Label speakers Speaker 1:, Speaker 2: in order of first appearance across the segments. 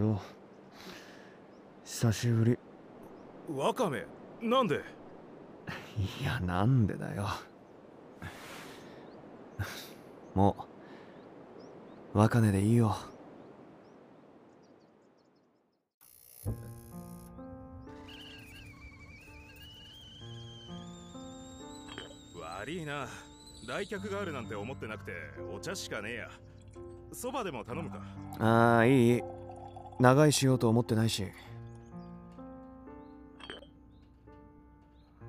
Speaker 1: よ。久しぶり。
Speaker 2: ワカメなんで？
Speaker 1: いやなんでだよ。もう若音でいいよ。
Speaker 2: 悪いな。来客があるなんて思ってなくてお茶しかねえや。そばでも頼むか。
Speaker 1: ああいい長いしようと思ってないし。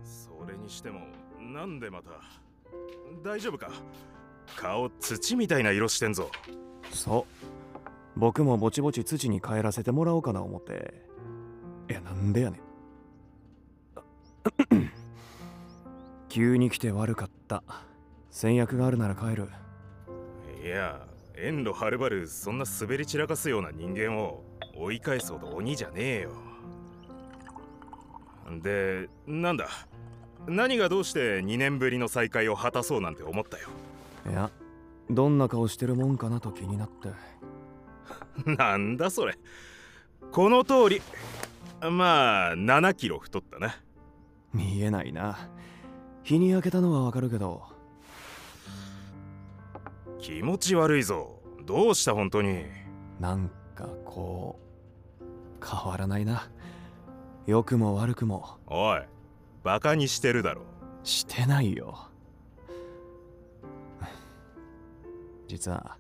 Speaker 2: それにしてもなんでまた？大丈夫か？顔土みたいな色してんぞ。
Speaker 1: そう。僕もぼちぼち土に帰らせてもらおうかな思って。いやなんでやねん。急に来て悪かった。戦略があるなら帰る。
Speaker 2: いや遠路はるばるそんな滑り散らかすような人間を追い返すほど鬼じゃねえよ。でなんだ？何がどうして2年ぶりの再会を果たそうなんて思ったよ？
Speaker 1: いやどんな顔してるもんかなと気になって。
Speaker 2: なんだそれ？この通り。まあ7キロ太ったな。
Speaker 1: 見えないな。日に焼けたのはわかるけど。
Speaker 2: 気持ち悪いぞ。どうした本当に？
Speaker 1: なんかこう変わらないな。良くも悪くも。
Speaker 2: おいバカにしてるだろ。
Speaker 1: してないよ。実は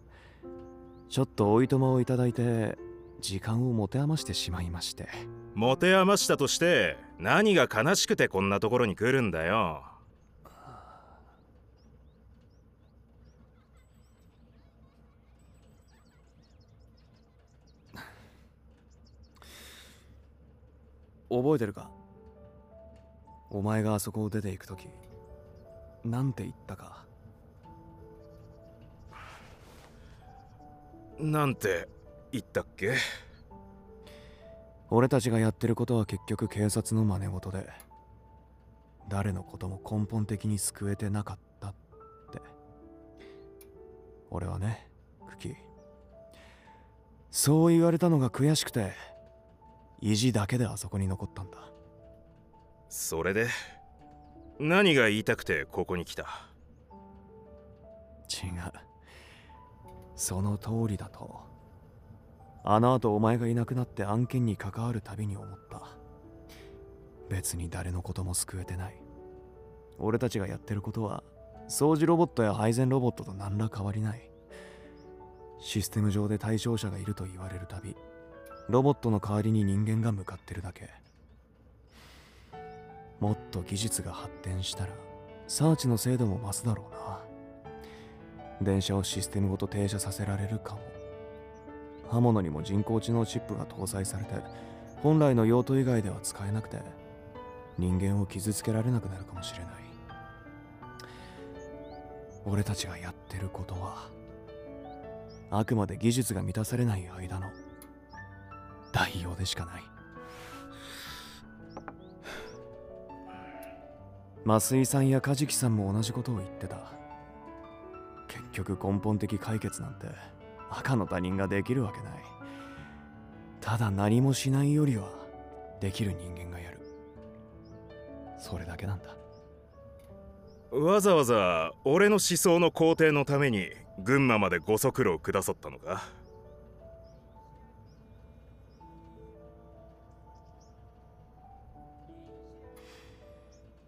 Speaker 1: ちょっとおいとまをいただいて時間を持て余してしまいまして。
Speaker 2: 持て余したとして何が悲しくてこんなところに来るんだよ
Speaker 1: 覚えてるか？お前があそこを出て行く時なんて言ったか？
Speaker 2: なんて言ったっけ？
Speaker 1: 俺たちがやってることは結局警察の真似事で誰のことも根本的に救えてなかったって。俺はねクキそう言われたのが悔しくて意地だけであそこに残ったんだ。
Speaker 2: それで何が言いたくてここに来た？
Speaker 1: 違う。その通りだと。あの後お前がいなくなって案件に関わるたびに思った。別に誰のことも救えてない。俺たちがやってることは掃除ロボットや配膳ロボットと何ら変わりない。システム上で対象者がいると言われるたびロボットの代わりに人間が向かってるだけ。もっと技術が発展したらサーチの精度も増すだろうな。電車をシステムごと停車させられるかも。刃物にも人工知能チップが搭載されて本来の用途以外では使えなくて人間を傷つけられなくなるかもしれない。俺たちがやってることはあくまで技術が満たされない間の代用でしかない。増井さんや梶木さんも同じことを言ってた。結局根本的解決なんて赤の他人ができるわけない。ただ何もしないよりはできる人間がやる。それだけなんだ。
Speaker 2: わざわざ俺の思想の肯定のために群馬までご足労くださったのか？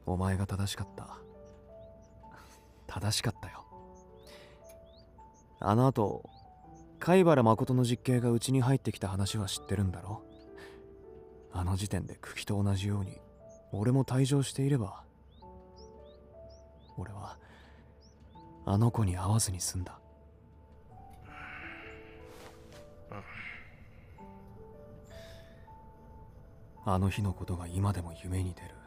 Speaker 1: お前が正しかった。正しかったよ。あの後貝原誠の実刑がうちに入ってきた話は知ってるんだろあの時点で茎と同じように俺も退場していれば俺はあの子に会わずに済んだ。あの日のことが今でも夢に出る。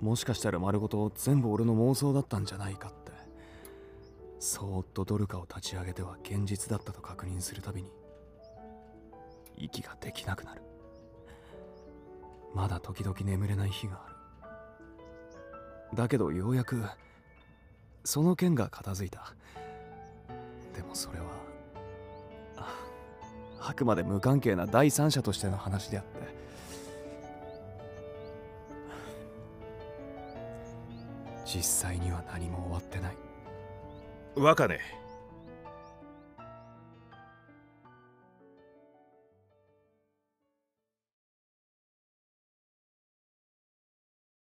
Speaker 1: もしかしたら丸ごと全部俺の妄想だったんじゃないかって。そーっとドルカを立ち上げては現実だったと確認するたびに息ができなくなる。まだ時々眠れない日がある。だけどようやくその件が片付いた。でもそれはああくまで無関係な第三者としての話であって。実際には何も終わってない。
Speaker 2: 若ね